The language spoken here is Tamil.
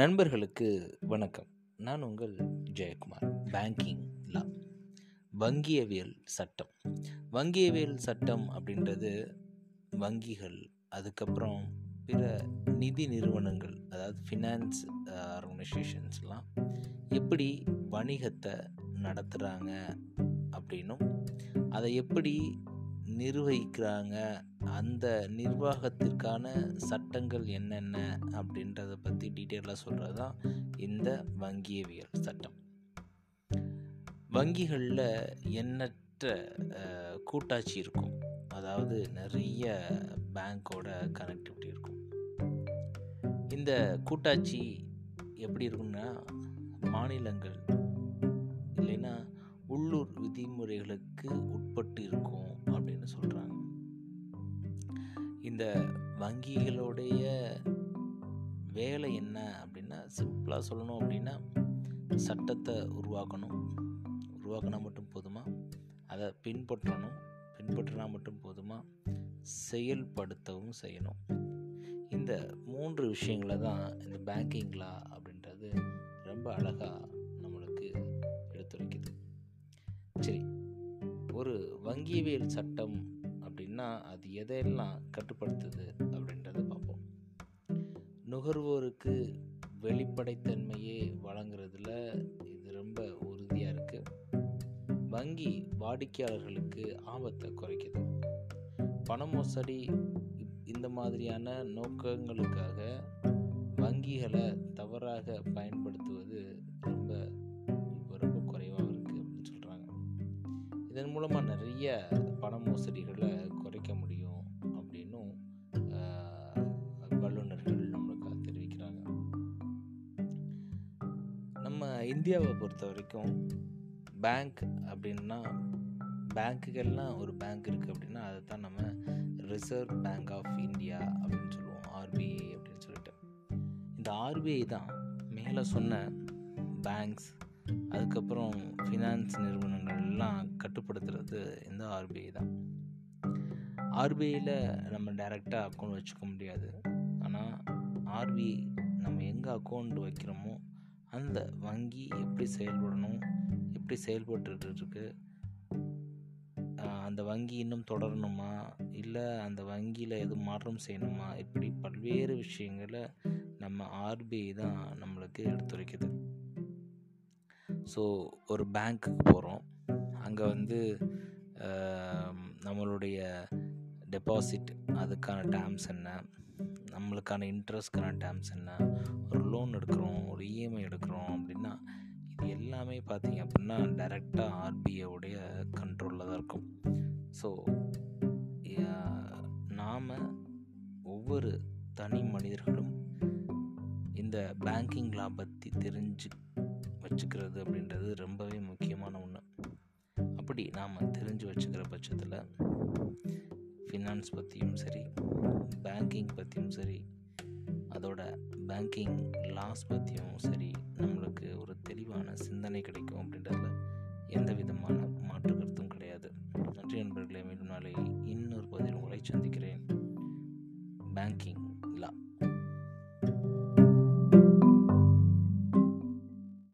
நண்பர்களுக்கு வணக்கம். நான் உங்கள் ஜெயக்குமார் பேங்கிங் லா வங்கியவியல் சட்டம். வங்கியவியல் சட்டம் அப்படின்றது வங்கிகள் அதுக்கப்புறம் பிற நிதி நிறுவனங்கள் அதாவது ஃபினான்ஸ் ஆர்கனைசேஷன்ஸ்லாம் uh, எப்படி வணிகத்தை நடத்துகிறாங்க அப்படின்னும் அதை எப்படி நிர்வகிக்கிறாங்க. அந்த நிர்வாகத்திற்கான சட்டங்கள் என்னென்ன அப்படின்றத பற்றி டீட்டெயிலாக சொல்கிறது தான் இந்த வங்கியவியல் சட்டம். வங்கிகளில் எண்ணற்ற கூட்டாட்சி இருக்கும். அதாவது நிறைய பேங்க்கோட கனெக்டிவிட்டி இருக்கும். இந்த கூட்டாட்சி எப்படி இருக்கும்னா மாநிலங்கள் இல்லைன்னா உள்ளூர் விதிமுறைகளுக்கு உட்பட்டு இருக்கும். இந்த வங்கிகளுடைய வேலை என்ன அப்படின்னா சிம்பிளாக சொல்லணும் அப்படின்னா சட்டத்தை உருவாக்கணும். உருவாக்கினா மட்டும் போதுமா? அதை பின்பற்றணும். பின்பற்றினா மட்டும் போதுமா? செயல்படுத்தவும் செய்யணும். இந்த மூன்று விஷயங்களை தான் இந்த பேங்கிங்லா அப்படின்றது ரொம்ப அழகாக நம்மளுக்கு எடுத்துரைக்குது. சரி ஒரு வங்கியவியல் சட்டம் அப்படின்னா அது எதையெல்லாம் கட்டுப்படுத்துது அப்படின்றத பார்ப்போம். நுகர்வோருக்கு வெளிப்படைத்தன்மையே வழங்குறதுல இது ரொம்ப உறுதியாக இருக்குது வங்கி வாடிக்கையாளர்களுக்கு ஆபத்தை குறைக்குது. பண மோசடி இந்த மாதிரியான நோக்கங்களுக்காக வங்கிகளை தவறாக பயன்படுத்துவது ரொம்ப இப்போ ரொம்ப குறைவாக இருக்குது அப்படின்னு சொல்கிறாங்க இதன் மூலமாக நிறைய பண மோசடிகளை இந்தியாவை பொறுத்த வரைக்கும் பேங்க் அப்படின்னா பேங்க்குகள்லாம் ஒரு பேங்க் இருக்குது அப்படின்னா அதை தான் நம்ம ரிசர்வ் பேங்க் ஆஃப் இந்தியா அப்படின்னு சொல்லுவோம் ஆர்பிஐ அப்படின்னு சொல்லிட்டு. இந்த ஆர்பிஐ தான் மேலே சொன்ன பேங்க்ஸ் அதுக்கப்புறம் ஃபினான்ஸ் நிறுவனங்கள்லாம் கட்டுப்படுத்துறது இந்த ஆர்பிஐ தான். ஆர்பிஐயில் நம்ம டைரெக்டாக அக்கௌண்ட் வச்சுக்க முடியாது. ஆனால் ஆர்பிஐ நம்ம எங்கே அக்கௌண்ட் வைக்கிறோமோ அந்த வங்கி எப்படி செயல்படணும் எப்படி செயல்பட்டு இருக்கு ஆஹ் அந்த வங்கி இன்னும் தொடரணுமா இல்லை அந்த வங்கியில் எதுவும் மாற்றம் செய்யணுமா இப்படி பல்வேறு விஷயங்களை நம்ம ஆர்பிஐ தான் நம்மளுக்கு எடுத்துரைக்குது. ஸோ ஒரு பேங்க்குக்கு போகிறோம் அங்கே வந்து நம்மளுடைய டெபாசிட் அதுக்கான டேர்ம்ஸ் என்ன? நம்மளுக்கான இன்ட்ரெஸ்ட்க்கான டேர்ம்ஸ் என்ன? ஒரு லோன் எடுக்கிறோம் ஒரு இஎம்ஐ எடுக்கிறோம் அப்படின்னா இது எல்லாமே பார்த்தீங்க அப்படின்னா டைரெக்டாக ஆர்பிஐவுடைய கண்ட்ரோலில் தான் இருக்கும். ஸோ நாம் ஒவ்வொரு தனி மனிதர்களும் இந்த பேங்கிங் லா பற்றி தெரிஞ்சு வச்சுக்கிறது அப்படின்றது ரொம்பவே முக்கியமான ஒன்று அப்படி நாம் தெரிஞ்சு வச்சுக்கிற பட்சத்தில் ஃபினான்ஸ் பற்றியும் சரி பேங்கிங் பற்றியும் சரி அதோட பேங்கிங் லாஸ் பற்றியும் சரி நம்மளுக்கு ஒரு தெளிவான சிந்தனை கிடைக்கும் அப்படின்றதுல எந்த விதமான மாற்று கருத்தும் கிடையாது. நன்றி நண்பர்களே மீண்டும் நாளை இன்னொரு பதில் உங்களை சந்திக்கிறேன். பேங்கிங்